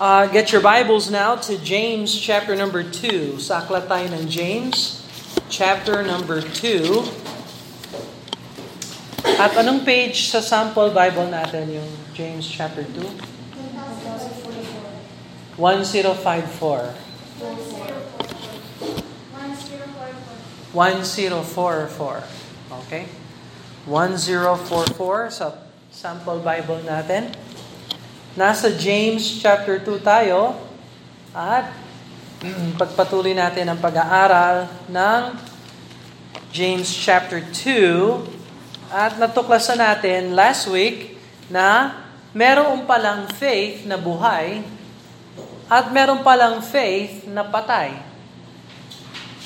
Uh, get your Bibles now to James chapter number 2. Sa aklat tayo ng James chapter number 2. At anong page sa sample Bible natin yung James chapter 2? 1054. 1044. Okay? 1044 sa sample Bible natin. Nasa James chapter 2 tayo at pagpatuloy natin ang pag-aaral ng James chapter 2 at natuklasan natin last week na meron palang faith na buhay at meron palang faith na patay.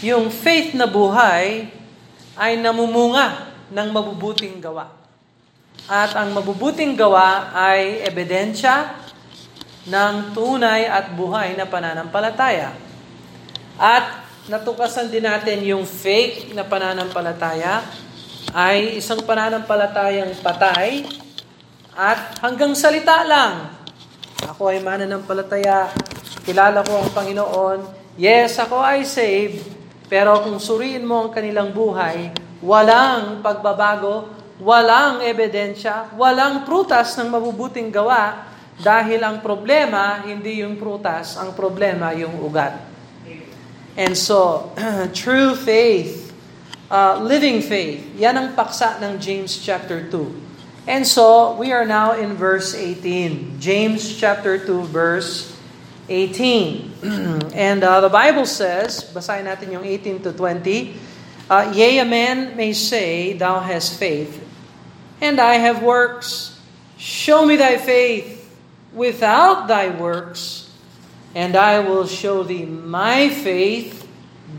Yung faith na buhay ay namumunga ng mabubuting gawa. At ang mabubuting gawa ay ebidensya ng tunay at buhay na pananampalataya. At natukasan din natin yung fake na pananampalataya ay isang pananampalatayang patay at hanggang salita lang. Ako ay mananampalataya, kilala ko ang Panginoon, yes, ako ay saved, pero kung suriin mo ang kanilang buhay, walang pagbabago, walang ebidensya, walang prutas ng mabubuting gawa dahil ang problema hindi yung prutas, ang problema yung ugat. And so, true faith, uh, living faith, yan ang paksa ng James chapter 2. And so, we are now in verse 18. James chapter 2 verse 18. and uh, the Bible says, basahin natin yung 18 to 20, uh, Yea, a man may say, Thou hast faith, and I have works. Show me thy faith without thy works, and I will show thee my faith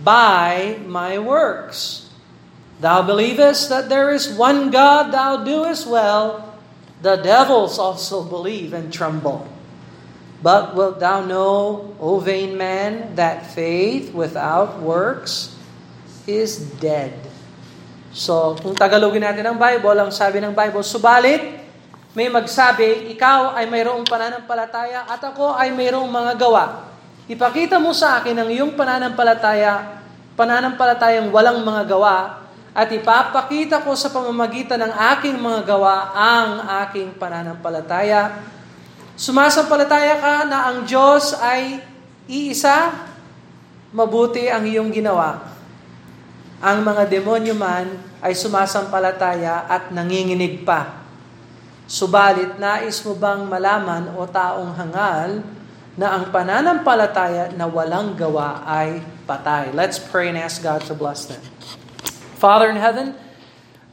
by my works. Thou believest that there is one God, thou doest well. The devils also believe and tremble. But wilt thou know, O vain man, that faith without works is dead? So, kung Tagalogin natin ang Bible, ang sabi ng Bible, subalit, may magsabi, ikaw ay mayroong pananampalataya at ako ay mayroong mga gawa. Ipakita mo sa akin ang iyong pananampalataya, pananampalatayang walang mga gawa, at ipapakita ko sa pamamagitan ng aking mga gawa ang aking pananampalataya. Sumasampalataya ka na ang Diyos ay iisa, mabuti ang iyong ginawa ang mga demonyo man ay sumasampalataya at nanginginig pa. Subalit, nais mo bang malaman o taong hangal na ang pananampalataya na walang gawa ay patay? Let's pray and ask God to bless them. Father in heaven,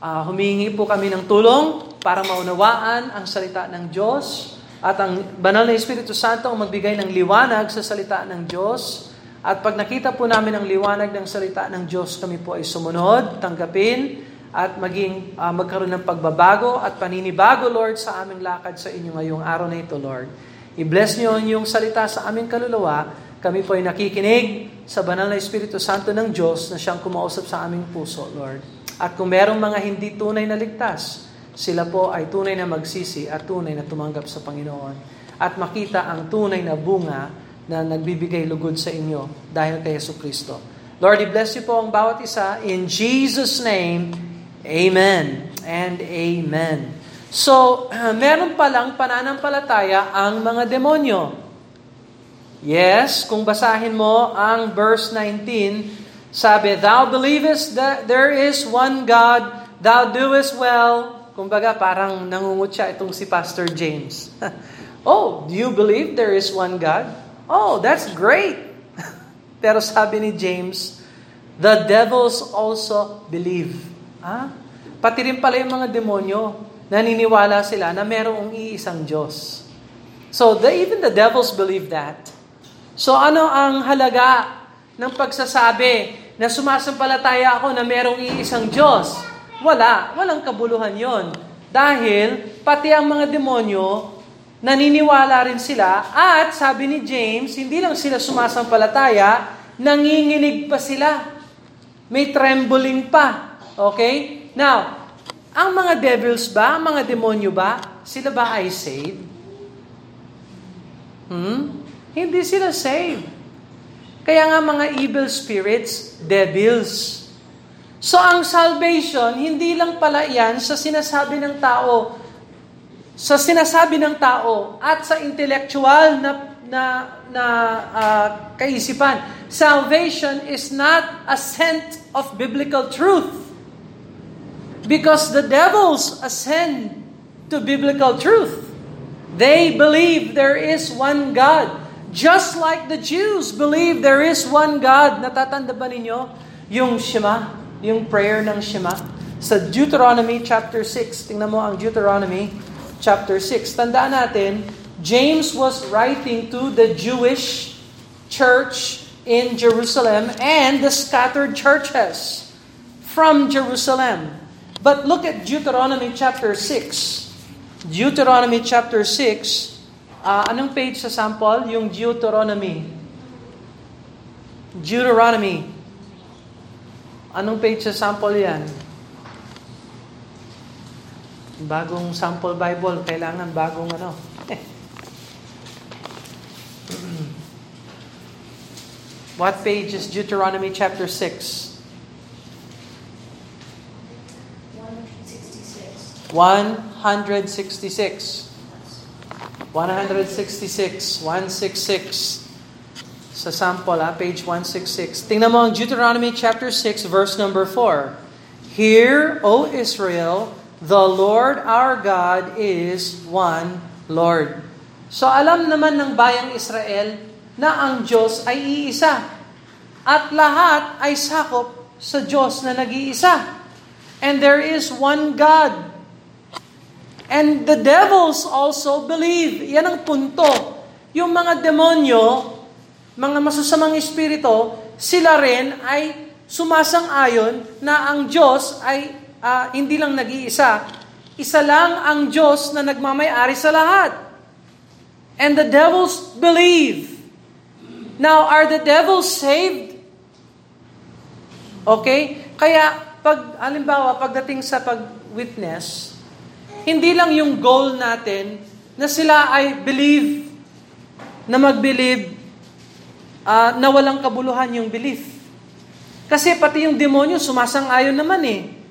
uh, humingi po kami ng tulong para maunawaan ang salita ng Diyos at ang banal na Espiritu Santo ang magbigay ng liwanag sa salita ng Diyos at pag nakita po namin ang liwanag ng salita ng Diyos, kami po ay sumunod, tanggapin, at maging uh, magkaroon ng pagbabago at paninibago, Lord, sa aming lakad sa inyo ngayong araw na ito, Lord. I-bless niyo ang iyong salita sa aming kaluluwa. Kami po ay nakikinig sa banal na Espiritu Santo ng Diyos na siyang kumausap sa aming puso, Lord. At kung merong mga hindi tunay na ligtas, sila po ay tunay na magsisi at tunay na tumanggap sa Panginoon. At makita ang tunay na bunga na nagbibigay lugod sa inyo dahil kay Yesu Kristo. Lord, i-bless you po ang bawat isa. In Jesus' name, Amen and Amen. So, meron palang pananampalataya ang mga demonyo. Yes, kung basahin mo ang verse 19, sabi, Thou believest that there is one God, thou doest well. Kumbaga, parang nangungutya itong si Pastor James. oh, do you believe there is one God? Oh, that's great. Pero sabi ni James, the devils also believe. Ah? Pati rin pala yung mga demonyo, naniniwala sila na merong iisang Diyos. So, the, even the devils believe that. So, ano ang halaga ng pagsasabi na sumasampalataya ako na merong iisang Diyos? Wala. Walang kabuluhan yon. Dahil, pati ang mga demonyo, naniniwala rin sila at sabi ni James, hindi lang sila sumasampalataya, nanginginig pa sila. May trembling pa. Okay? Now, ang mga devils ba, ang mga demonyo ba, sila ba ay saved? Hmm? Hindi sila saved. Kaya nga mga evil spirits, devils. So ang salvation, hindi lang pala yan sa sinasabi ng tao, sa sinasabi ng tao at sa intellectual na na na uh, kaisipan. Salvation is not a scent of biblical truth. Because the devils ascend to biblical truth. They believe there is one God. Just like the Jews believe there is one God. Natatanda ba ninyo yung Shema, yung prayer ng Shema? Sa Deuteronomy chapter 6, tingnan mo ang Deuteronomy chapter 6. Tandaan natin, James was writing to the Jewish church in Jerusalem and the scattered churches from Jerusalem. But look at Deuteronomy chapter 6. Deuteronomy chapter 6, uh, anong page sa sample? Yung Deuteronomy. Deuteronomy. Anong page sa sample yan? Bagong sample Bible, kailangan bagong ano. What page is Deuteronomy chapter 6? 166. 166. 166. Sa sample, ha? page 166. Tingnan mo ang Deuteronomy chapter 6, verse number 4. Hear, O Israel, the Lord our God is one Lord. So alam naman ng bayang Israel na ang Diyos ay iisa. At lahat ay sakop sa Diyos na nag-iisa. And there is one God. And the devils also believe. Yan ang punto. Yung mga demonyo, mga masusamang espiritu, sila rin ay sumasang-ayon na ang Diyos ay uh, hindi lang nag-iisa. Isa lang ang Diyos na nagmamayari sa lahat. And the devils believe. Now, are the devils saved? Okay? Kaya, pag, halimbawa, pagdating sa pag-witness, hindi lang yung goal natin na sila ay believe, na mag-believe, uh, na walang kabuluhan yung belief. Kasi pati yung demonyo sumasang-ayon naman eh.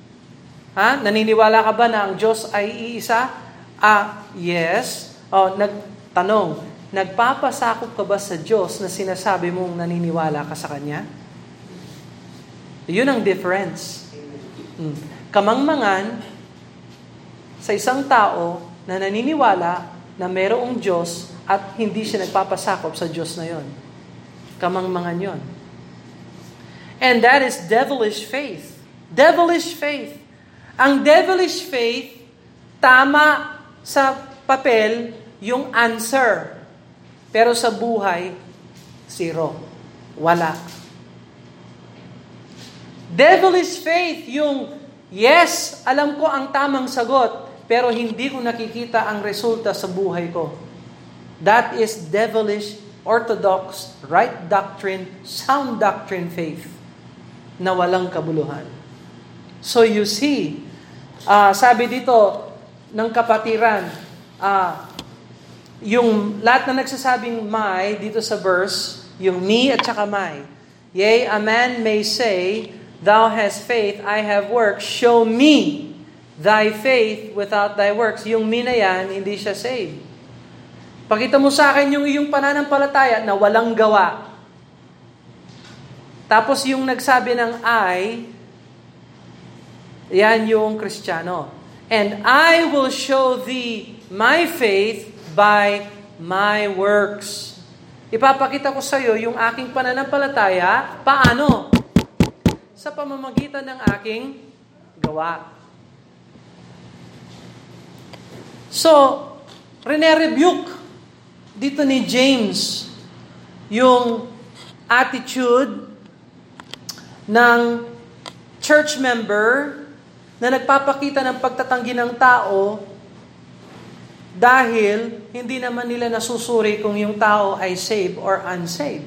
Ha? Naniniwala ka ba na ang Diyos ay iisa? Ah, yes. Oh, nagtanong, nagpapasakop ka ba sa Diyos na sinasabi mong naniniwala ka sa Kanya? Yun ang difference. Hmm. Kamangmangan, sa isang tao na naniniwala na mayroong Diyos at hindi siya nagpapasakop sa Diyos na yon. Kamangmangan yon. And that is devilish faith. Devilish faith. Ang devilish faith, tama sa papel yung answer. Pero sa buhay, zero. Wala. Devilish faith, yung yes, alam ko ang tamang sagot, pero hindi ko nakikita ang resulta sa buhay ko. That is devilish, orthodox, right doctrine, sound doctrine faith na walang kabuluhan. So you see, uh, sabi dito ng kapatiran, uh, yung lahat na nagsasabing may dito sa verse, yung me at saka may. Yea, a man may say, Thou hast faith, I have works, show me thy faith without thy works. Yung me na yan, hindi siya saved. Pakita mo sa akin yung iyong pananampalataya na walang gawa. Tapos yung nagsabi ng I, yan yung Kristiyano. And I will show thee my faith by my works. Ipapakita ko sa iyo yung aking pananampalataya. Paano? Sa pamamagitan ng aking gawa. So, rene-rebuke dito ni James yung attitude ng church member na nagpapakita ng pagtatanggi ng tao dahil hindi naman nila nasusuri kung yung tao ay saved or unsaved.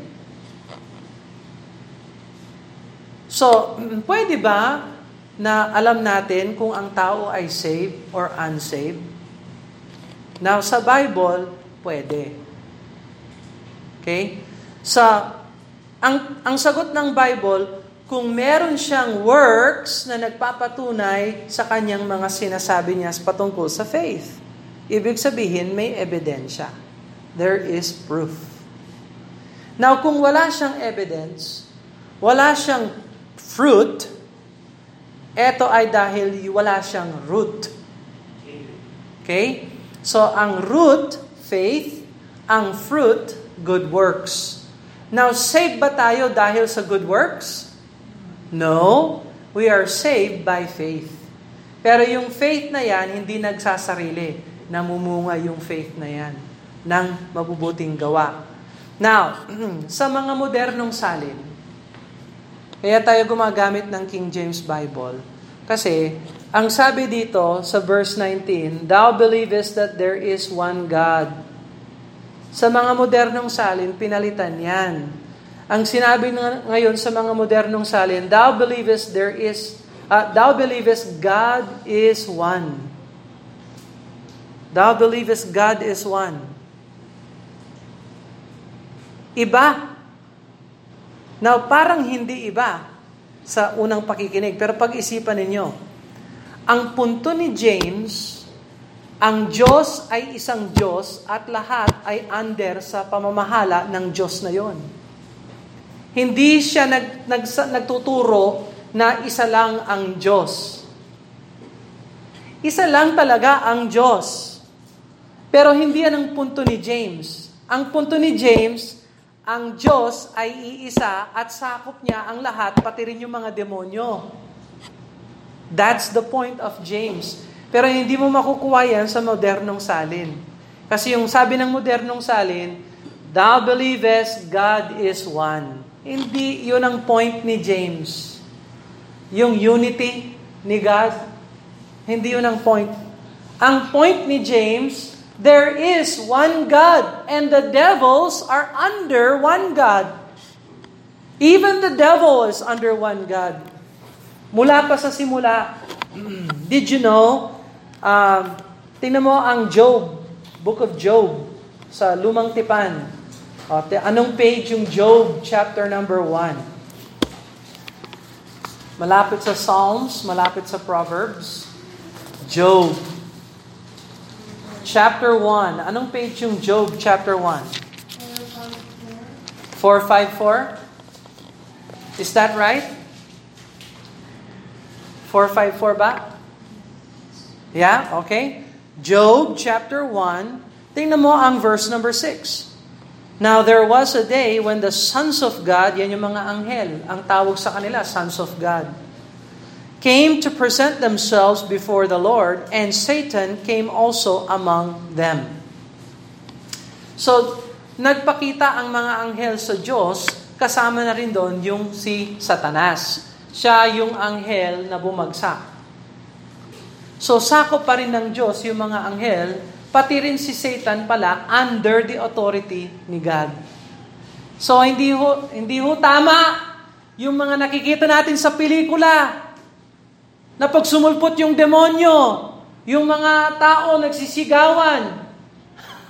So, pwede ba na alam natin kung ang tao ay saved or unsaved? Now, sa Bible, pwede. Okay? Sa ang ang sagot ng Bible, kung meron siyang works na nagpapatunay sa kanyang mga sinasabi niya patungkol sa faith. Ibig sabihin, may ebidensya. There is proof. Now, kung wala siyang evidence, wala siyang fruit, ito ay dahil wala siyang root. Okay? So, ang root, faith, ang fruit, good works. Now, saved ba tayo dahil sa good works? No, we are saved by faith. Pero yung faith na yan, hindi nagsasarili. Namumunga yung faith na yan ng mabubuting gawa. Now, sa mga modernong salin, kaya tayo gumagamit ng King James Bible. Kasi, ang sabi dito sa verse 19, Thou believest that there is one God. Sa mga modernong salin, pinalitan yan. Ang sinabi ngayon sa mga modernong salin, Thou believest there is, uh, Thou believest God is one. Thou believest God is one. Iba. Now, parang hindi iba sa unang pakikinig. Pero pag-isipan ninyo, ang punto ni James, ang Diyos ay isang Diyos at lahat ay under sa pamamahala ng Diyos na yon. Hindi siya nag, nag, nagtuturo na isa lang ang Diyos. Isa lang talaga ang Diyos. Pero hindi yan ang punto ni James. Ang punto ni James, ang Diyos ay iisa at sakop niya ang lahat, pati rin yung mga demonyo. That's the point of James. Pero hindi mo makukuha yan sa modernong salin. Kasi yung sabi ng modernong salin, Thou believest God is one. Hindi yun ang point ni James. Yung unity ni God, hindi yun ang point. Ang point ni James, There is one God, and the devils are under one God. Even the devil is under one God. Mula pa sa simula, did you know, um, tingnan mo ang Job, Book of Job, sa Lumang Tipan. O, anong page yung Job, chapter number 1? Malapit sa Psalms, malapit sa Proverbs. Job, chapter 1. Anong page yung Job chapter 1? 454? Is that right? 454 ba? Yeah, okay. Job chapter 1. Tingnan mo ang verse number 6. Now there was a day when the sons of God, yan yung mga anghel, ang tawag sa kanila, sons of God came to present themselves before the Lord, and Satan came also among them. So, nagpakita ang mga anghel sa Diyos, kasama na rin doon yung si Satanas. Siya yung anghel na bumagsak. So, sakop pa rin ng Diyos yung mga anghel, pati rin si Satan pala under the authority ni God. So, hindi ho, hindi ho tama yung mga nakikita natin sa pelikula na pag sumulpot yung demonyo, yung mga tao nagsisigawan,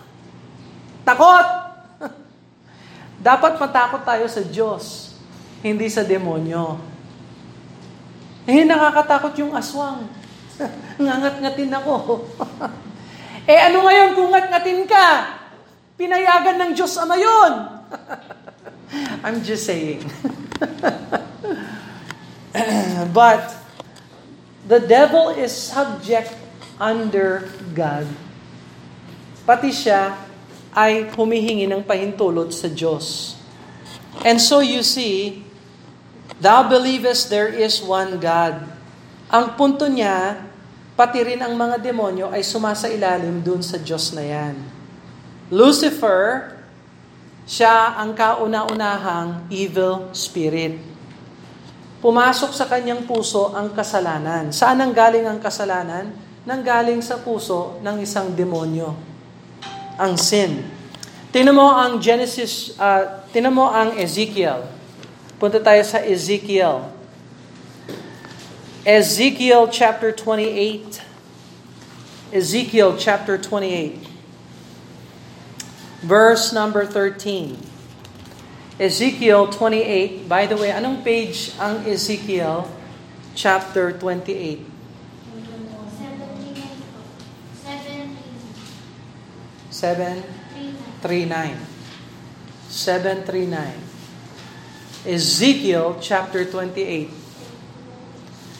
takot. Dapat matakot tayo sa Diyos, hindi sa demonyo. Eh, nakakatakot yung aswang. Ngangat-ngatin ako. Eh, ano ngayon kung ngat-ngatin ka? Pinayagan ng Diyos Ama yun. I'm just saying. But, The devil is subject under God. Pati siya ay humihingi ng pahintulot sa Diyos. And so you see, Thou believest there is one God. Ang punto niya, pati rin ang mga demonyo ay sumasa ilalim dun sa Diyos na yan. Lucifer, siya ang kauna-unahang evil spirit pumasok sa kanyang puso ang kasalanan. Saan ang galing ang kasalanan? Nanggaling sa puso ng isang demonyo. Ang sin. Tingnan mo ang Genesis, uh, tingnan mo ang Ezekiel. Punta tayo sa Ezekiel. Ezekiel chapter 28. Ezekiel chapter 28. Verse number 13. Ezekiel 28. By the way, anong page ang Ezekiel chapter 28? 739. 739. Ezekiel chapter 28.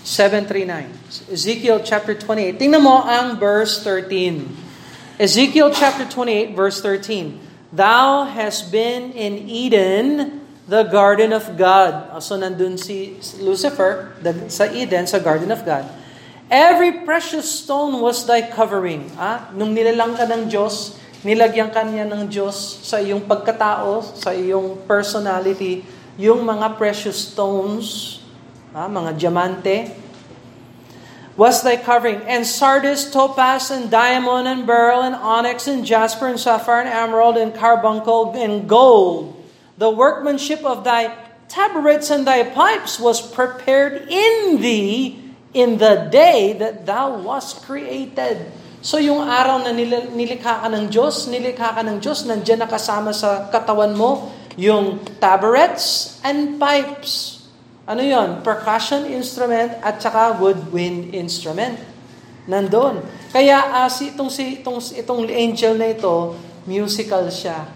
739. Ezekiel chapter 28. Tingnan mo ang verse 13. Ezekiel chapter 28 verse 13. Thou hast been in Eden, the garden of God. So nandun si Lucifer the, sa Eden, sa garden of God. Every precious stone was thy covering. Ah, nung nilalang ka ng Diyos, nilagyan ka niya ng Diyos sa iyong pagkatao, sa iyong personality, yung mga precious stones, ah, mga diamante, was thy covering. And sardis, topaz, and diamond, and beryl, and onyx, and jasper, and sapphire, and emerald, and carbuncle, and gold. The workmanship of thy tabrets and thy pipes was prepared in thee in the day that thou wast created. So yung araw na nil- nilikha ka ng Diyos, nilikha ka ng Diyos, nandiyan nakasama sa katawan mo yung tabrets and pipes. Ano yon? Percussion instrument at saka woodwind instrument. Nandun. Kaya uh, si, itong, si, itong, itong angel na ito, musical siya.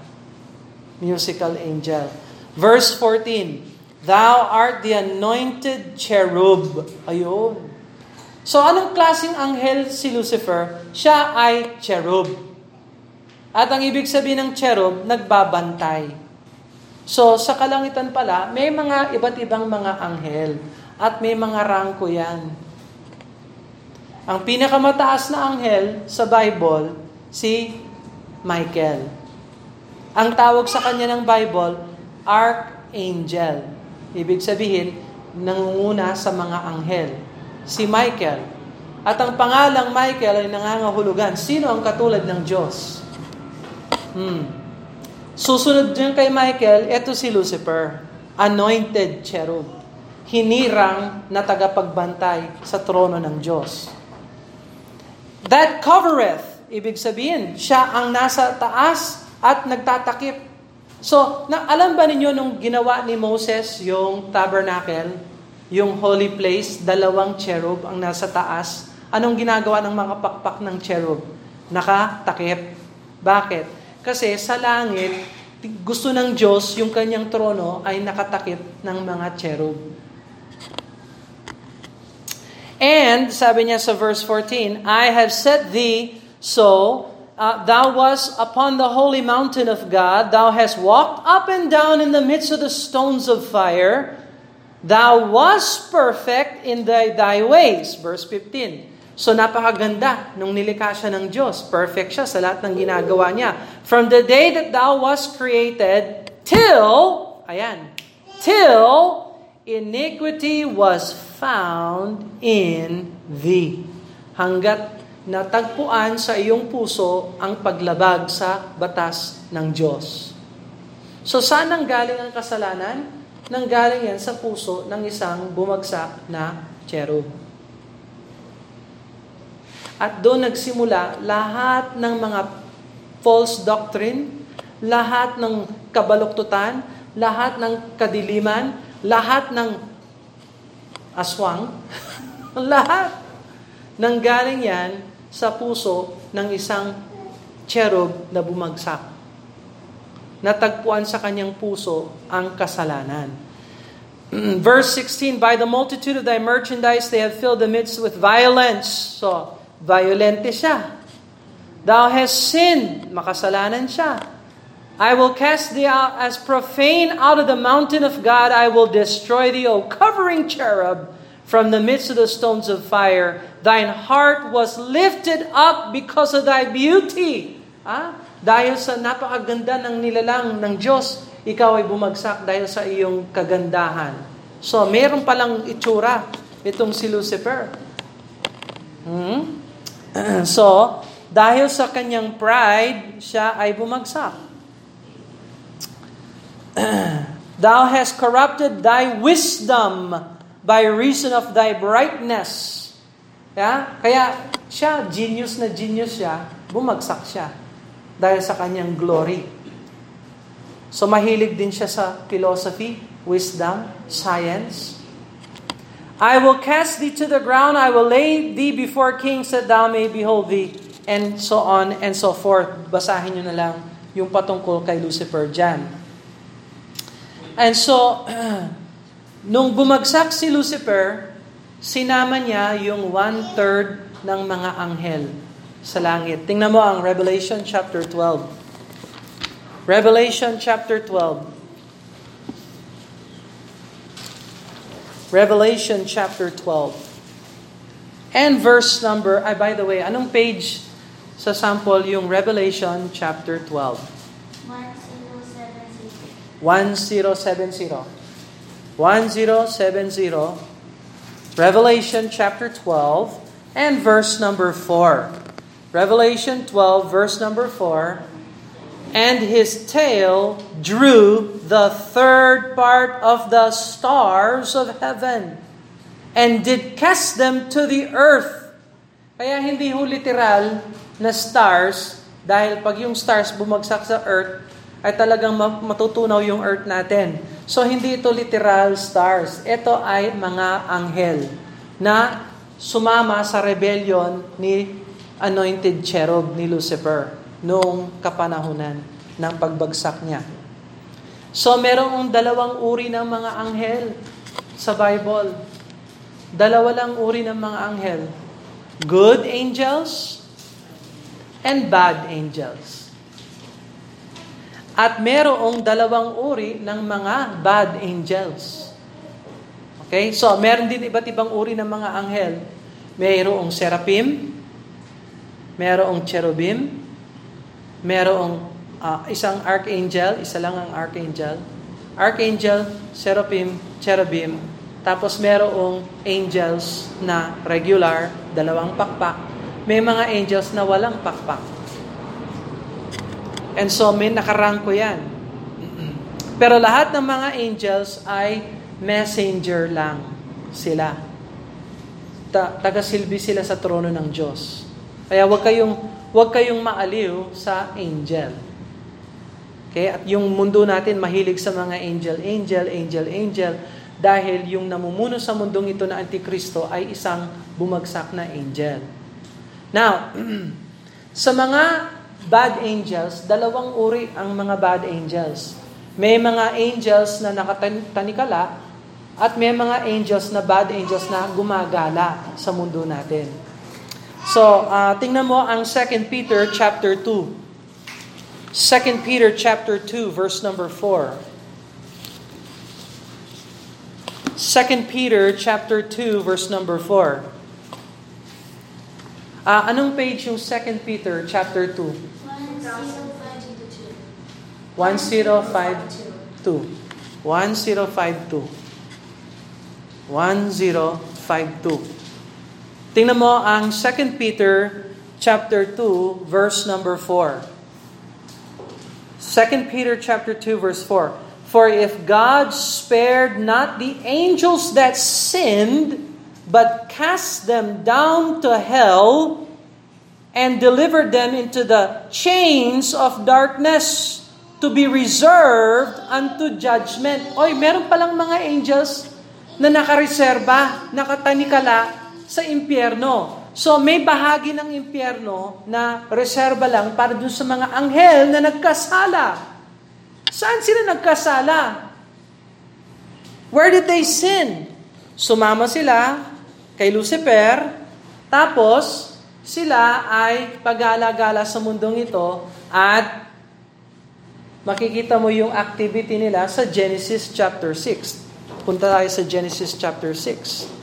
Musical angel. Verse 14, Thou art the anointed cherub. Ayun. So anong klaseng anghel si Lucifer? Siya ay cherub. At ang ibig sabihin ng cherub, nagbabantay. So sa kalangitan pala, may mga iba't ibang mga anghel. At may mga rangko yan. Ang pinakamataas na anghel sa Bible, si Michael. Ang tawag sa kanya ng Bible, Archangel. Ibig sabihin, nangunguna sa mga anghel si Michael. At ang pangalang Michael ay nangangahulugan. Sino ang katulad ng Diyos? Hmm. Susunod din kay Michael, ito si Lucifer, anointed cherub. Hinirang na tagapagbantay sa trono ng Diyos. That covereth, ibig sabihin, siya ang nasa taas at nagtatakip. So, na, alam ba ninyo nung ginawa ni Moses yung tabernacle, yung holy place, dalawang cherub ang nasa taas. Anong ginagawa ng mga pakpak ng cherub? Nakatakip. Bakit? Kasi sa langit, gusto ng Diyos yung kanyang trono ay nakatakip ng mga cherub. And, sabi niya sa verse 14, I have set thee so uh, thou was upon the holy mountain of God, thou hast walked up and down in the midst of the stones of fire, Thou was perfect in thy, thy ways. Verse 15. So napakaganda nung nilikha siya ng Diyos. Perfect siya sa lahat ng ginagawa niya. From the day that thou was created till, ayan, till iniquity was found in thee. Hanggat natagpuan sa iyong puso ang paglabag sa batas ng Diyos. So saan ang galing ang kasalanan? nanggaling yan sa puso ng isang bumagsak na cherub. At doon nagsimula lahat ng mga false doctrine, lahat ng kabaluktutan, lahat ng kadiliman, lahat ng aswang, lahat nanggaling yan sa puso ng isang cherub na bumagsak natagpuan sa kanyang puso ang kasalanan. Verse 16, By the multitude of thy merchandise they have filled the midst with violence. So, violente siya. Thou hast sinned, makasalanan siya. I will cast thee out as profane out of the mountain of God. I will destroy thee, O covering cherub, from the midst of the stones of fire. Thine heart was lifted up because of thy beauty. Ah? Dahil sa napakaganda ng nilalang ng Diyos, ikaw ay bumagsak dahil sa iyong kagandahan. So, meron palang itsura itong si Lucifer. Hmm? So, dahil sa kanyang pride, siya ay bumagsak. Thou hast corrupted thy wisdom by reason of thy brightness. Yeah? Kaya siya, genius na genius siya, bumagsak siya dahil sa kanyang glory. So mahilig din siya sa philosophy, wisdom, science. I will cast thee to the ground, I will lay thee before kings that thou may behold thee, and so on and so forth. Basahin nyo na lang yung patungkol kay Lucifer dyan. And so, nung bumagsak si Lucifer, sinama niya yung one-third ng mga anghel sa langit. Tingnan mo ang Revelation chapter 12. Revelation chapter 12. Revelation chapter 12. And verse number, ay by the way, anong page sa sample yung Revelation chapter 12? 1070. 1070. 1070. Revelation chapter 12 and verse number 4. Revelation 12 verse number 4 and his tail drew the third part of the stars of heaven and did cast them to the earth. Kaya hindi ho literal na stars dahil pag yung stars bumagsak sa earth ay talagang matutunaw yung earth natin. So hindi ito literal stars. Ito ay mga anghel na sumama sa rebellion ni anointed cherub ni Lucifer noong kapanahunan ng pagbagsak niya. So merong dalawang uri ng mga anghel sa Bible. Dalawa lang uri ng mga anghel. Good angels and bad angels. At merong dalawang uri ng mga bad angels. Okay? So, meron din iba't ibang uri ng mga anghel. Mayroong seraphim, merong cherubim, merong uh, isang archangel, isa lang ang archangel. Archangel, seraphim, cherubim, tapos merong angels na regular, dalawang pakpak. May mga angels na walang pakpak. And so, may nakarangko yan. Pero lahat ng mga angels ay messenger lang sila. Ta- taga-silbi sila sa trono ng Diyos. Kaya wag kayong Huwag kayong maaliw sa angel. Okay? At yung mundo natin mahilig sa mga angel, angel, angel, angel, dahil yung namumuno sa mundong ito na Antikristo ay isang bumagsak na angel. Now, sa mga bad angels, dalawang uri ang mga bad angels. May mga angels na nakatanikala at may mga angels na bad angels na gumagala sa mundo natin. So, uh, tingnan mo ang 2 Peter chapter 2. 2 Peter chapter 2 verse number 4. 2 Peter chapter 2 verse number 4. Uh, anong page yung 2 Peter chapter 2? 1052. 1052. 1052. 1052. Tingnan mo ang 2 Peter chapter 2 verse number 4. 2 Peter chapter 2 verse 4. For if God spared not the angels that sinned, but cast them down to hell and delivered them into the chains of darkness to be reserved unto judgment. Oy, meron palang mga angels na nakareserba, nakatanikala sa impyerno. So may bahagi ng impyerno na reserba lang para dun sa mga anghel na nagkasala. Saan sila nagkasala? Where did they sin? Sumama sila kay Lucifer, tapos sila ay pagala-gala sa mundong ito at makikita mo yung activity nila sa Genesis chapter 6. Punta tayo sa Genesis chapter 6.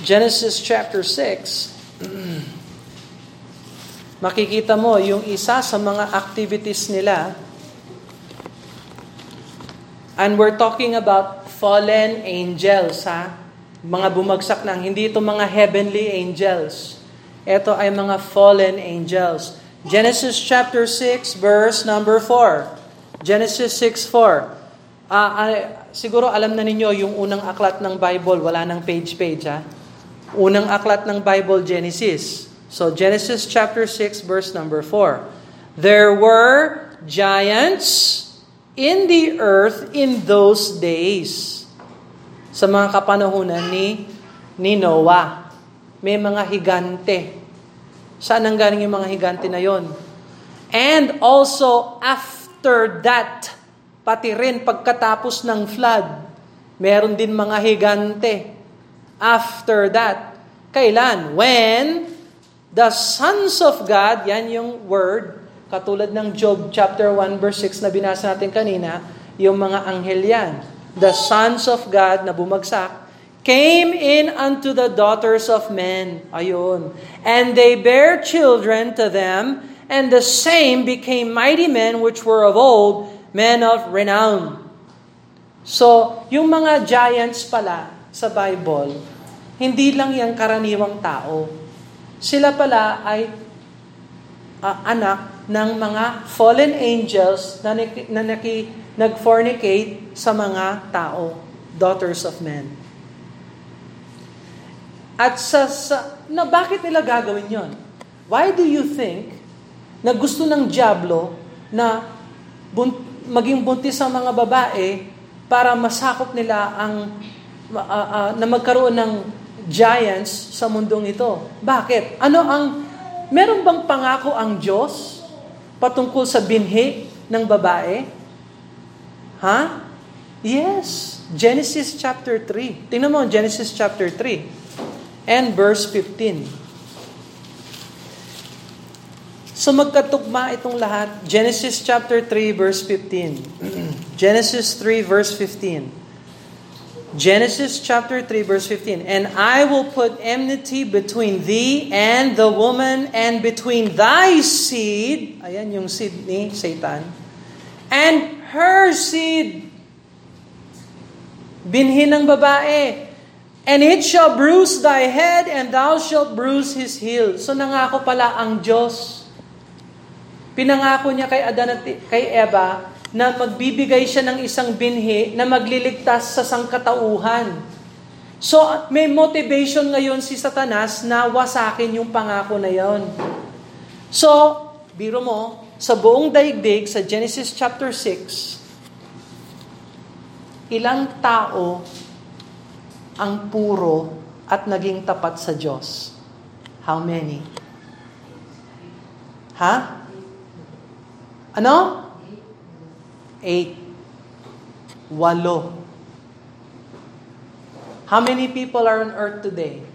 Genesis chapter 6, makikita mo yung isa sa mga activities nila. And we're talking about fallen angels, ha? Mga bumagsak ng, hindi ito mga heavenly angels. Ito ay mga fallen angels. Genesis chapter 6, verse number 4. Genesis 6, 4. Uh, uh, siguro alam na ninyo yung unang aklat ng Bible, wala nang page-page, ha? Unang aklat ng Bible, Genesis. So Genesis chapter 6 verse number 4. There were giants in the earth in those days. Sa mga kapanahunan ni, ni Noah, may mga higante. Saan ang galing yung mga higante na yon? And also after that, pati rin pagkatapos ng flood, meron din mga higante. After that, kailan? When the sons of God, yan yung word, Katulad ng Job chapter 1 verse 6 na binasa natin kanina, yung mga anghel yan. The sons of God na bumagsak came in unto the daughters of men. Ayun. And they bare children to them, and the same became mighty men which were of old, men of renown. So, yung mga giants pala sa Bible, hindi lang yung karaniwang tao. Sila pala ay uh, anak ng mga fallen angels na, na naki, nag-fornicate sa mga tao, daughters of men. At sa, sa na bakit nila gagawin yon? Why do you think na gusto ng Diablo na bunt, maging buntis ang mga babae para masakop nila ang uh, uh, na magkaroon ng giants sa mundong ito? Bakit? Ano ang meron bang pangako ang Diyos patungkol sa binhi ng babae? Ha? Yes. Genesis chapter 3. Tingnan mo, Genesis chapter 3 and verse 15. So magkatugma itong lahat. Genesis chapter 3 verse 15. Genesis 3 verse 15. Genesis chapter 3 verse 15. And I will put enmity between thee and the woman and between thy seed, ayan yung seed ni Satan, and her seed, binhi ng babae, and it shall bruise thy head and thou shalt bruise his heel. So nangako pala ang Diyos. Pinangako niya kay Adan at kay Eva na magbibigay siya ng isang binhi na magliligtas sa sangkatauhan. So, may motivation ngayon si Satanas na wasakin yung pangako na yon. So, biro mo, sa buong daigdig, sa Genesis chapter 6, ilang tao ang puro at naging tapat sa Diyos? How many? Ha? Ano? Eight. Walo. How many people are on earth today?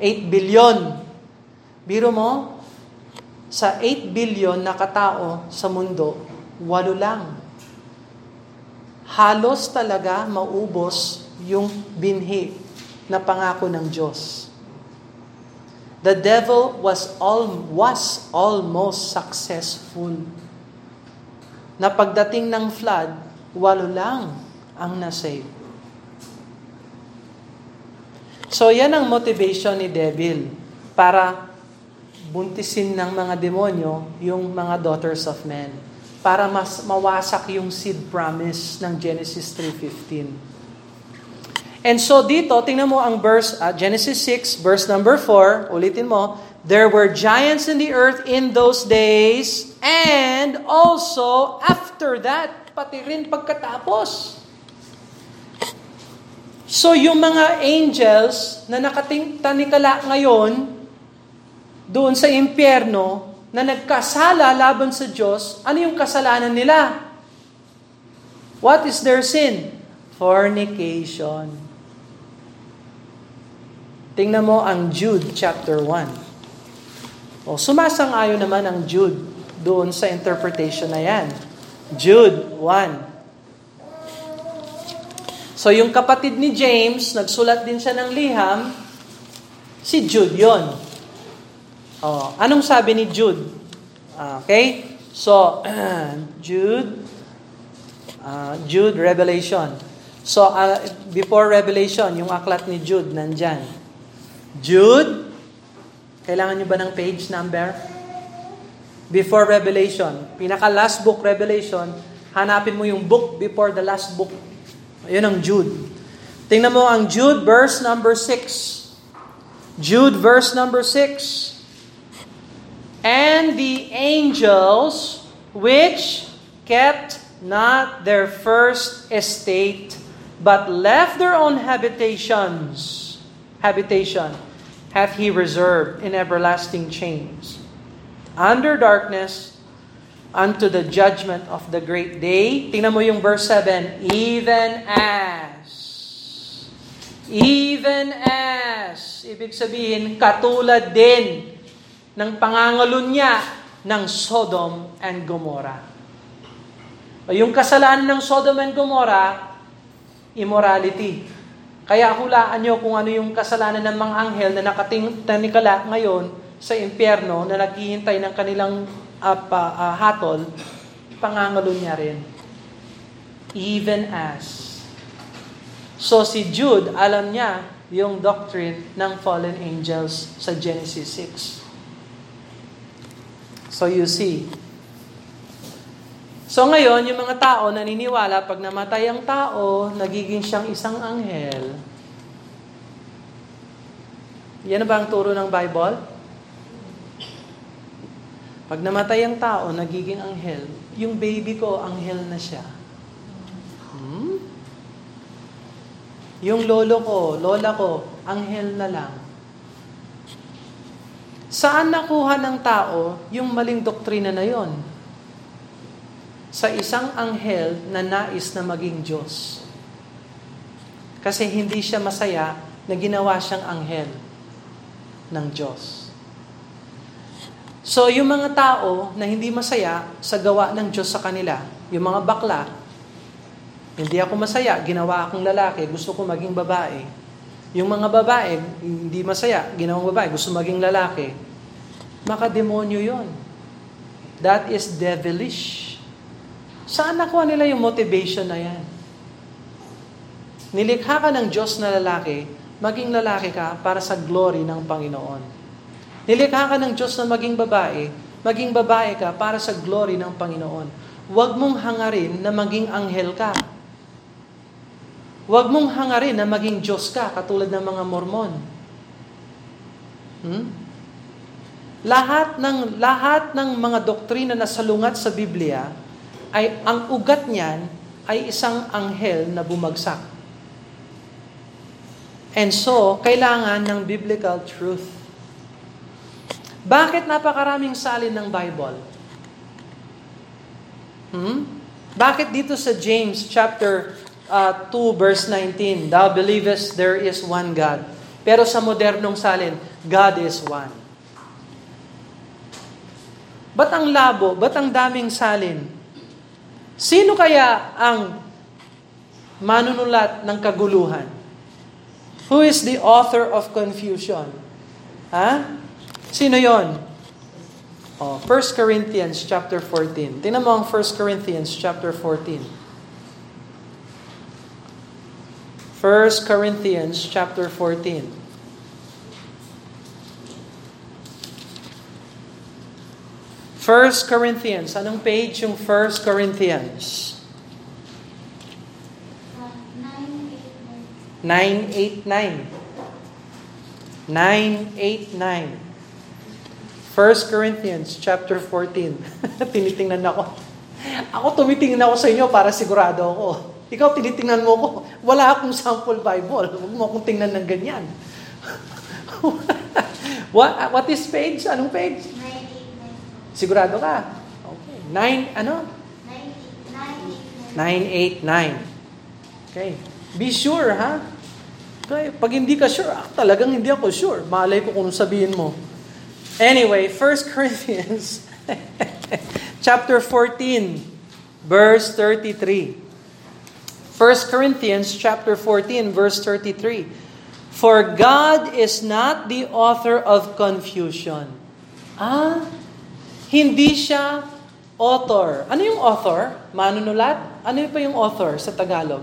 8 billion. Biro mo, sa 8 billion na katao sa mundo, walo lang. Halos talaga maubos yung binhi na pangako ng Diyos. The devil was all was almost successful na pagdating ng flood, walo lang ang nasave. So yan ang motivation ni devil para buntisin ng mga demonyo yung mga daughters of men para mas mawasak yung seed promise ng Genesis 3.15. And so dito, tingnan mo ang verse, uh, Genesis 6, verse number 4, ulitin mo, There were giants in the earth in those days, and also after that, pati rin pagkatapos. So yung mga angels na nakatingtanikala ngayon doon sa impyerno na nagkasala laban sa Diyos, ano yung kasalanan nila? What is their sin? Fornication. Tingnan mo ang Jude chapter 1. O, sumasang-ayon naman ang Jude doon sa interpretation na yan. Jude 1. So yung kapatid ni James, nagsulat din siya ng liham, si Jude yon. Oh, anong sabi ni Jude? Okay? So, Jude, uh, Jude, Revelation. So, uh, before Revelation, yung aklat ni Jude, nandyan. Jude kailangan nyo ba ng page number? Before Revelation. Pinaka last book, Revelation, hanapin mo yung book before the last book. Ayun ang Jude. Tingnan mo ang Jude verse number 6. Jude verse number 6. And the angels which kept not their first estate, but left their own habitations, habitation, hath he reserved in everlasting chains, under darkness, unto the judgment of the great day. Tingnan mo yung verse 7, even as, even as, ibig sabihin, katulad din ng pangangalunya ng Sodom and Gomorrah. Yung kasalanan ng Sodom and Gomorrah, immorality. Kaya hulaan nyo kung ano yung kasalanan ng mga anghel na nakatingkala ngayon sa impyerno na naghihintay ng kanilang uh, uh, hatol, pangangalo niya rin. Even as. So si Jude, alam niya yung doctrine ng fallen angels sa Genesis 6. So you see, So ngayon, yung mga tao naniniwala pag namatay ang tao, nagiging siyang isang anghel. Yan ba ang turo ng Bible? Pag namatay ang tao, nagiging anghel. Yung baby ko, anghel na siya. Hmm? Yung lolo ko, lola ko, anghel na lang. Saan nakuha ng tao yung maling doktrina na yon? Sa isang anghel na nais na maging Diyos. Kasi hindi siya masaya na ginawa siyang anghel ng Diyos. So, yung mga tao na hindi masaya sa gawa ng Diyos sa kanila, yung mga bakla, hindi ako masaya, ginawa akong lalaki, gusto ko maging babae. Yung mga babae, hindi masaya, ginawang babae, gusto maging lalaki. Makademonyo yon. That is devilish. Saan nakuha nila yung motivation na yan? Nilikha ka ng Diyos na lalaki, maging lalaki ka para sa glory ng Panginoon. Nilikha ka ng Diyos na maging babae, maging babae ka para sa glory ng Panginoon. Huwag mong hangarin na maging anghel ka. Huwag mong hangarin na maging Diyos ka, katulad ng mga Mormon. Hmm? Lahat ng lahat ng mga doktrina na salungat sa Biblia ay ang ugat niyan ay isang anghel na bumagsak. And so, kailangan ng biblical truth. Bakit napakaraming salin ng Bible? Hmm? Bakit dito sa James chapter uh, 2 verse 19, Thou believest there is one God. Pero sa modernong salin, God is one. Ba't ang labo? Ba't ang daming salin? Sino kaya ang manunulat ng kaguluhan? Who is the author of confusion? Ha? Sino yon? Oh, 1 Corinthians chapter 14. Tingnan mo ang 1 Corinthians chapter 14. 1 Corinthians chapter 14. 1 Corinthians. Anong page yung 1 Corinthians? 989. 989. 1 Corinthians chapter 14. tinitingnan ako. Ako tumitingnan ako sa inyo para sigurado ako. Ikaw tinitingnan mo ko. Wala akong sample Bible. Huwag mo akong tingnan ng ganyan. what, what is page? Anong page? Sigurado ka? Okay. Nine, ano? 989. Okay. Be sure, ha? Okay. Pag hindi ka sure, ah, talagang hindi ako sure. Malay ko kung sabihin mo. Anyway, 1 Corinthians chapter 14, verse 33. 1 Corinthians chapter 14, verse 33. For God is not the author of confusion. Ah, hindi siya author. Ano yung author? Manunulat? Ano pa yung author sa Tagalog?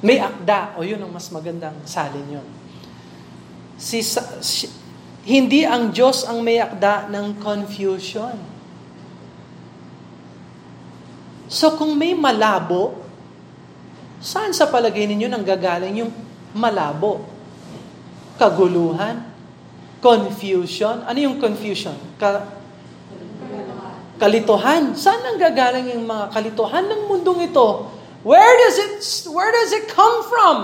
May akda. O yun ang mas magandang salin yun. Si, si, hindi ang Diyos ang may akda ng confusion. So kung may malabo, saan sa palagay ninyo nang gagaling yung malabo? Kaguluhan? confusion. Ano yung confusion? Ka- kalituhan. Saan ang gagaling yung mga kalituhan ng mundong ito? Where does it where does it come from?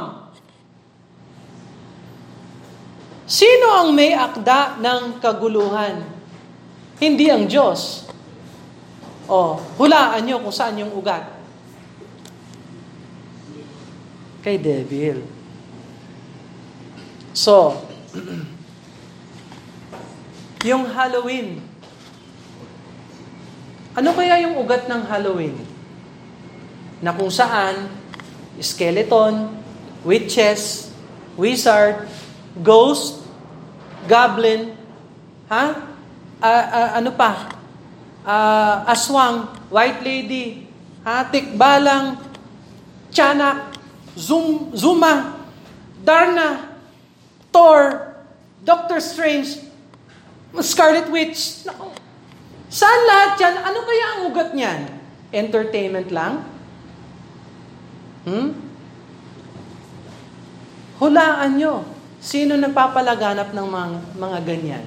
Sino ang may akda ng kaguluhan? Hindi ang Diyos. O, hulaan nyo kung saan yung ugat. Kay devil. So, yung Halloween. Ano kaya yung ugat ng Halloween? Na kung saan, skeleton, witches, wizard, ghost, goblin, ha? Uh, uh, ano pa? Uh, aswang, white lady, ha? tikbalang, tiyanak, zoom, zuma, darna, Thor, Doctor Strange, Scarlet Witch. Naku. Saan lahat yan? Ano kaya ang ugat niyan? Entertainment lang? Hmm? Hulaan nyo. Sino nagpapalaganap ng mga, mga ganyan?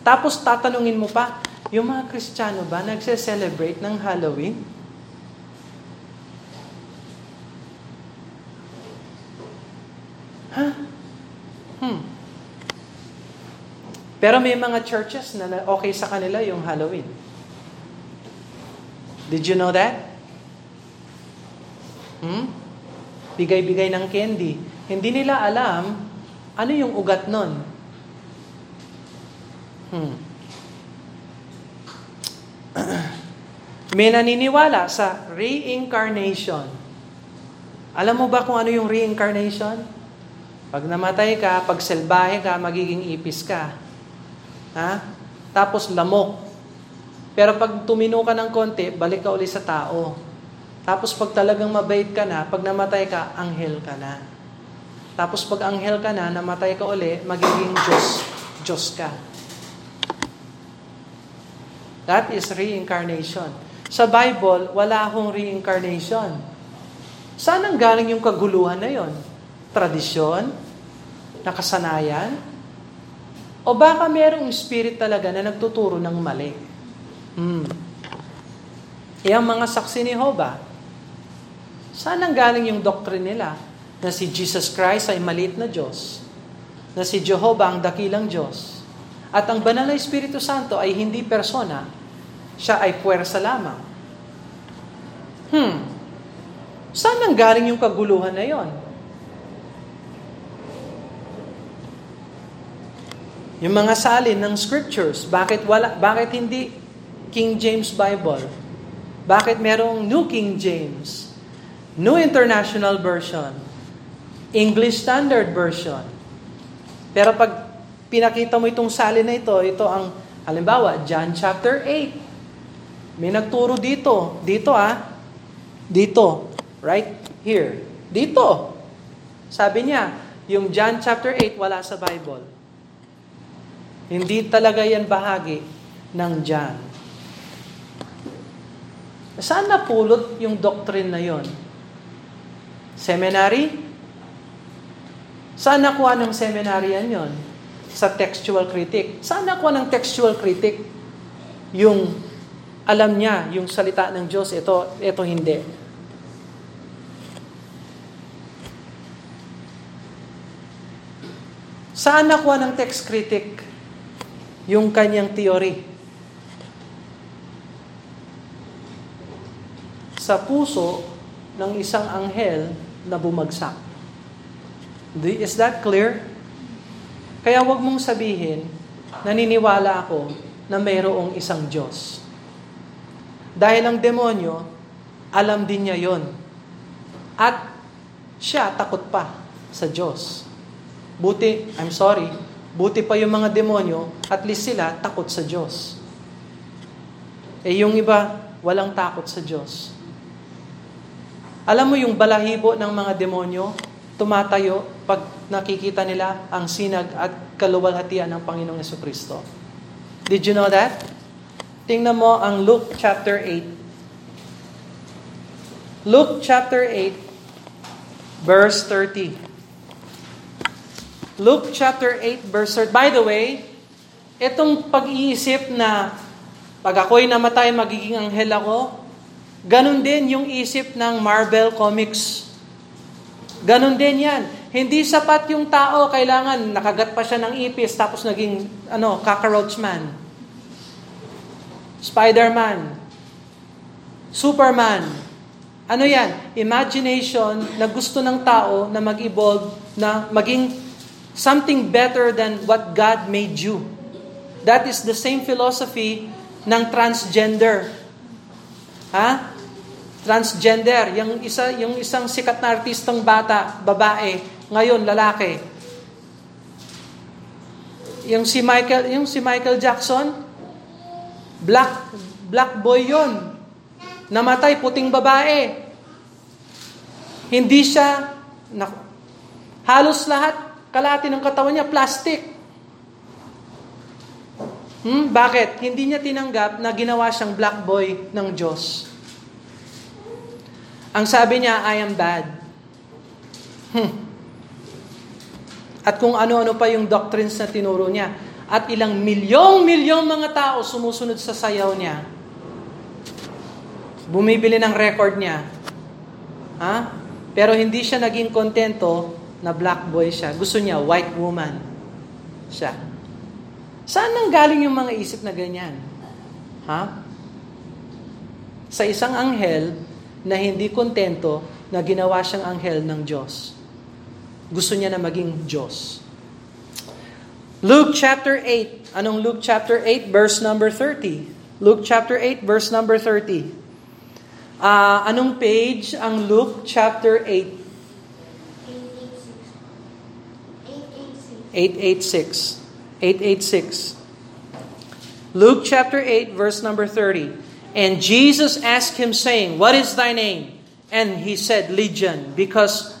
Tapos tatanungin mo pa, yung mga Kristiyano ba nagse-celebrate ng Halloween? Ha? Huh? Hmm. Pero may mga churches na okay sa kanila yung Halloween. Did you know that? Hmm? Bigay-bigay ng candy. Hindi nila alam ano yung ugat nun. Hmm. may naniniwala sa reincarnation. Alam mo ba kung ano yung reincarnation? Pag namatay ka, pag selbahe ka, magiging ipis ka. Ha? Tapos lamok. Pero pag tumino ka ng konti, balik ka uli sa tao. Tapos pag talagang mabait ka na, pag namatay ka, anghel ka na. Tapos pag anghel ka na, namatay ka uli, magiging Diyos. Diyos ka. That is reincarnation. Sa Bible, wala akong reincarnation. Saan ang galing yung kaguluhan na yon? tradisyon, nakasanayan, o baka merong spirit talaga na nagtuturo ng mali. Hmm. Iyang mga saksi ni Hoba, saan ang galing yung doctrine nila na si Jesus Christ ay maliit na Diyos, na si Jehovah ang dakilang Diyos, at ang banal na Espiritu Santo ay hindi persona, siya ay puwersa lamang. Hmm. Saan ang galing yung kaguluhan na yon? Yung mga salin ng scriptures, bakit wala bakit hindi King James Bible? Bakit merong New King James? New International Version? English Standard Version? Pero pag pinakita mo itong salin na ito, ito ang halimbawa, John chapter 8. May nagturo dito, dito ah. Dito, right here. Dito. Sabi niya, yung John chapter 8 wala sa Bible. Hindi talaga yan bahagi ng John. Saan napulot yung doctrine na yon? Seminary? Saan nakuha ng seminary yan yon? Sa textual critic. Saan nakuha ng textual critic? Yung alam niya, yung salita ng Diyos, ito, ito hindi. Saan nakuha ng text critic? Yung kanyang theory. Sa puso ng isang anghel na bumagsak. Is that clear? Kaya wag mong sabihin, naniniwala ako na mayroong isang Diyos. Dahil ang demonyo, alam din niya yon. At siya takot pa sa Diyos. Buti, I'm sorry, Buti pa yung mga demonyo, at least sila takot sa Diyos. Eh yung iba, walang takot sa Diyos. Alam mo yung balahibo ng mga demonyo, tumatayo pag nakikita nila ang sinag at kaluwalhatian ng Panginoong Yeso Kristo. Did you know that? Tingnan mo ang Luke chapter 8. Luke chapter 8, verse 30. Luke chapter 8 verse 3. By the way, itong pag-iisip na pag ako'y namatay, magiging anghel ako, ganun din yung isip ng Marvel Comics. Ganun din yan. Hindi sapat yung tao, kailangan nakagat pa siya ng ipis tapos naging ano, cockroach man. Spider-Man. Superman. Ano yan? Imagination na gusto ng tao na mag-evolve, na maging something better than what God made you. That is the same philosophy ng transgender. Ha? Transgender, yung isa yung isang sikat na artistang bata, babae, ngayon lalaki. Yung si Michael, yung si Michael Jackson, black black boy 'yon. Namatay puting babae. Hindi siya na, halos lahat Kalati ng katawan niya, plastic. Hmm, bakit? Hindi niya tinanggap na ginawa siyang black boy ng Diyos. Ang sabi niya, I am bad. Hmm. At kung ano-ano pa yung doctrines na tinuro niya. At ilang milyong-milyong mga tao sumusunod sa sayaw niya. Bumibili ng record niya. Ha? Pero hindi siya naging kontento na black boy siya. Gusto niya, white woman siya. Saan nang galing yung mga isip na ganyan? Ha? Sa isang anghel na hindi kontento na ginawa siyang anghel ng Diyos. Gusto niya na maging Diyos. Luke chapter 8. Anong Luke chapter 8 verse number 30? Luke chapter 8 verse number 30. Uh, ah, anong page ang Luke chapter 8? 886. 886. Luke chapter 8, verse number 30. And Jesus asked him, saying, What is thy name? And he said, Legion, because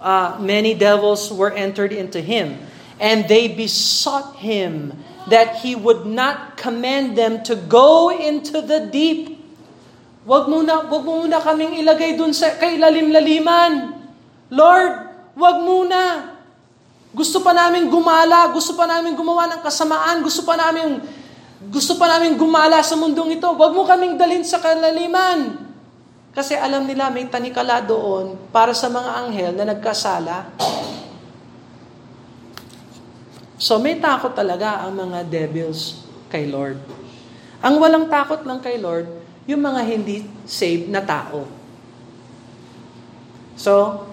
uh, many devils were entered into him. And they besought him that he would not command them to go into the deep. Wag muna, wag muna kaming ilagay dun sa kay lalim-laliman. Lord, wag muna. Gusto pa namin gumala, gusto pa namin gumawa ng kasamaan, gusto pa namin gusto pa namin gumala sa mundong ito. Huwag mo kaming dalhin sa kalaliman. Kasi alam nila may tanikala doon para sa mga anghel na nagkasala. So may takot talaga ang mga devils kay Lord. Ang walang takot lang kay Lord, yung mga hindi saved na tao. So,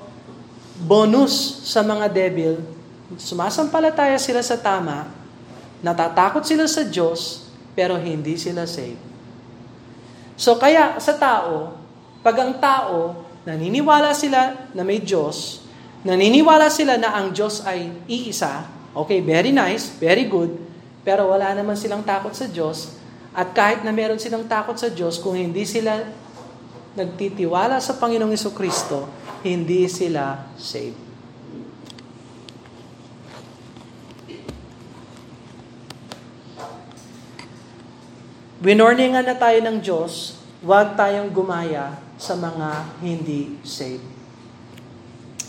bonus sa mga devil, sumasampalataya sila sa tama, natatakot sila sa Diyos, pero hindi sila saved. So kaya sa tao, pag ang tao, naniniwala sila na may Diyos, naniniwala sila na ang Diyos ay iisa, okay, very nice, very good, pero wala naman silang takot sa Diyos, at kahit na meron silang takot sa Diyos, kung hindi sila nagtitiwala sa Panginoong Kristo, hindi sila saved. Winorningan na tayo ng Diyos, huwag tayong gumaya sa mga hindi saved.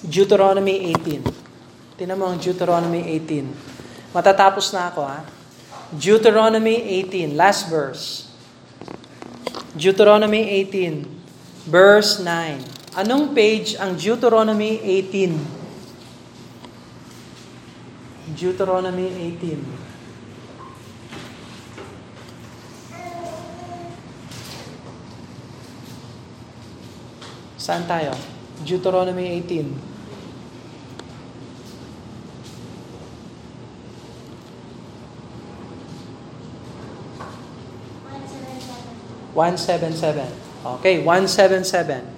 Deuteronomy 18. Tinan mo ang Deuteronomy 18. Matatapos na ako ha. Deuteronomy 18, last verse. Deuteronomy 18, verse 9. Anong page ang Deuteronomy 18? Deuteronomy 18. Saan tayo? Deuteronomy 18. One seven seven. Okay, one seven seven.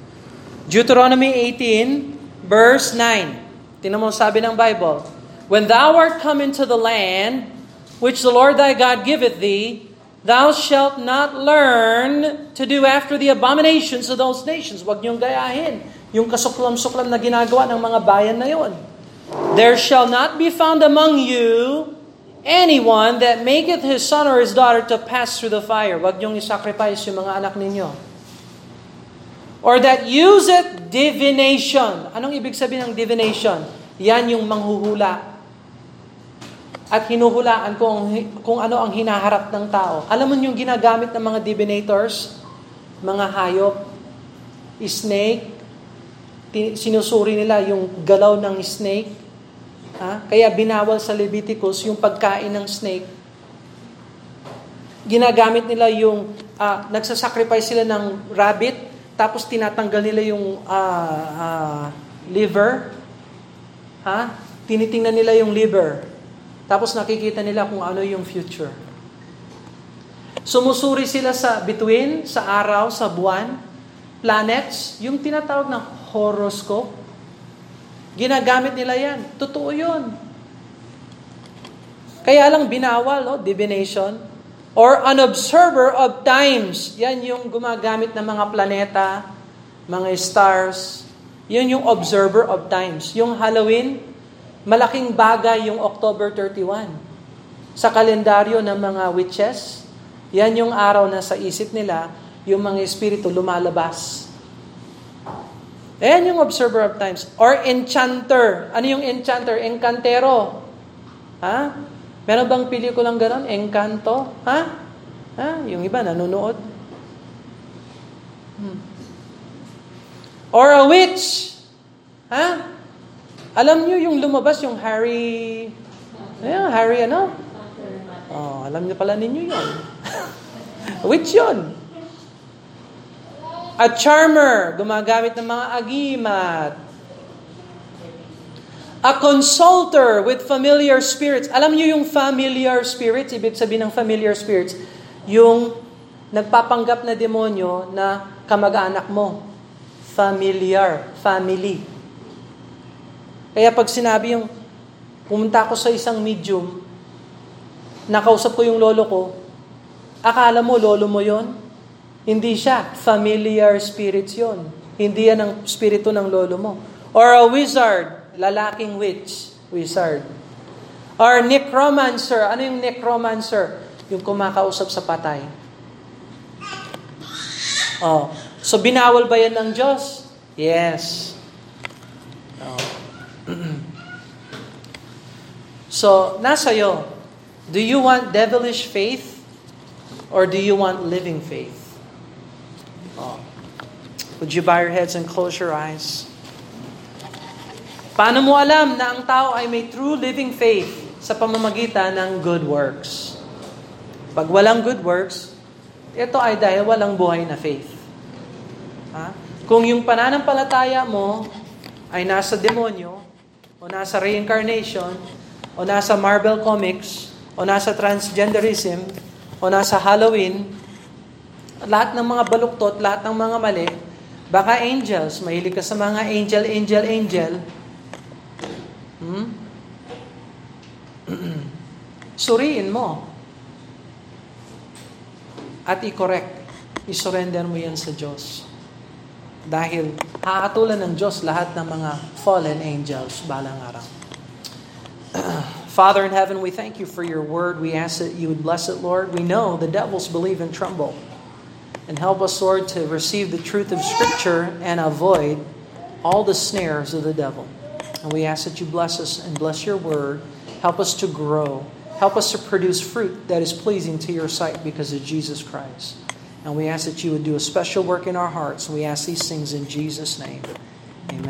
Deuteronomy 18, verse 9. Tingnan mo sabi ng Bible. When thou art come into the land which the Lord thy God giveth thee, Thou shalt not learn to do after the abominations of those nations. Huwag niyong gayahin yung kasuklam-suklam na ginagawa ng mga bayan na yon. There shall not be found among you anyone that maketh his son or his daughter to pass through the fire. Huwag niyong isacrifice yung mga anak ninyo. Or that useth divination. Anong ibig sabihin ng divination? Yan yung manghuhula. At hinuhulaan kung, kung ano ang hinaharap ng tao. Alam mo yung ginagamit ng mga divinators, mga hayop, snake, sinusuri nila yung galaw ng snake. Ha? Kaya binawal sa Leviticus yung pagkain ng snake. Ginagamit nila yung, uh, nagsasacrifice sila ng rabbit, tapos tinatanggal nila yung uh, uh, liver. Ha? Tinitingnan nila yung liver. Tapos nakikita nila kung ano yung future. Sumusuri sila sa between, sa araw, sa buwan, planets, yung tinatawag na horoscope. Ginagamit nila yan. Totoo yun. Kaya lang binawal, no? divination. Or an observer of times. Yan yung gumagamit ng mga planeta, mga stars. Yun yung observer of times. Yung Halloween, Malaking bagay yung October 31. Sa kalendaryo ng mga witches, yan yung araw na sa isip nila, yung mga espiritu lumalabas. Ayan yung observer of times. Or enchanter. Ano yung enchanter? Encantero. Ha? Meron bang pelikulang ganon? Encanto? Ha? Ha? Yung iba nanonood. Hmm. Or a witch. Ha? Alam niyo yung lumabas yung Harry, ayan, Harry ano? Oh, alam niyo pala ninyo yon. Which yon? A charmer, gumagamit ng mga agimat. A consulter with familiar spirits. Alam niyo yung familiar spirits, ibig sabihin ng familiar spirits, yung nagpapanggap na demonyo na kamag-anak mo. Familiar, family. Kaya pag sinabi yung, pumunta ako sa isang medium, nakausap ko yung lolo ko, akala mo lolo mo yon? Hindi siya. Familiar spirits yon. Hindi yan ang spirito ng lolo mo. Or a wizard, lalaking witch, wizard. Or necromancer. Ano yung necromancer? Yung kumakausap sa patay. Oh. So binawal ba yan ng Diyos? Yes. so, nasa iyo. Do you want devilish faith or do you want living faith? Oh. Would you bow your heads and close your eyes? Paano mo alam na ang tao ay may true living faith sa pamamagitan ng good works? Pag walang good works, ito ay dahil walang buhay na faith. Ha? Kung yung pananampalataya mo ay nasa demonyo, o nasa reincarnation, o nasa Marvel Comics, o nasa transgenderism, o nasa Halloween, lahat ng mga baluktot, lahat ng mga mali, baka angels, mahilig ka sa mga angel, angel, angel, hmm? suriin mo. At i-correct. I-surrender mo yan sa Diyos. Dahil haatulan ng Diyos lahat ng mga fallen angels balang araw. Father in heaven, we thank you for your word. We ask that you would bless it, Lord. We know the devils believe and tremble. And help us, Lord, to receive the truth of Scripture and avoid all the snares of the devil. And we ask that you bless us and bless your word. Help us to grow. Help us to produce fruit that is pleasing to your sight because of Jesus Christ. And we ask that you would do a special work in our hearts. We ask these things in Jesus' name. Amen.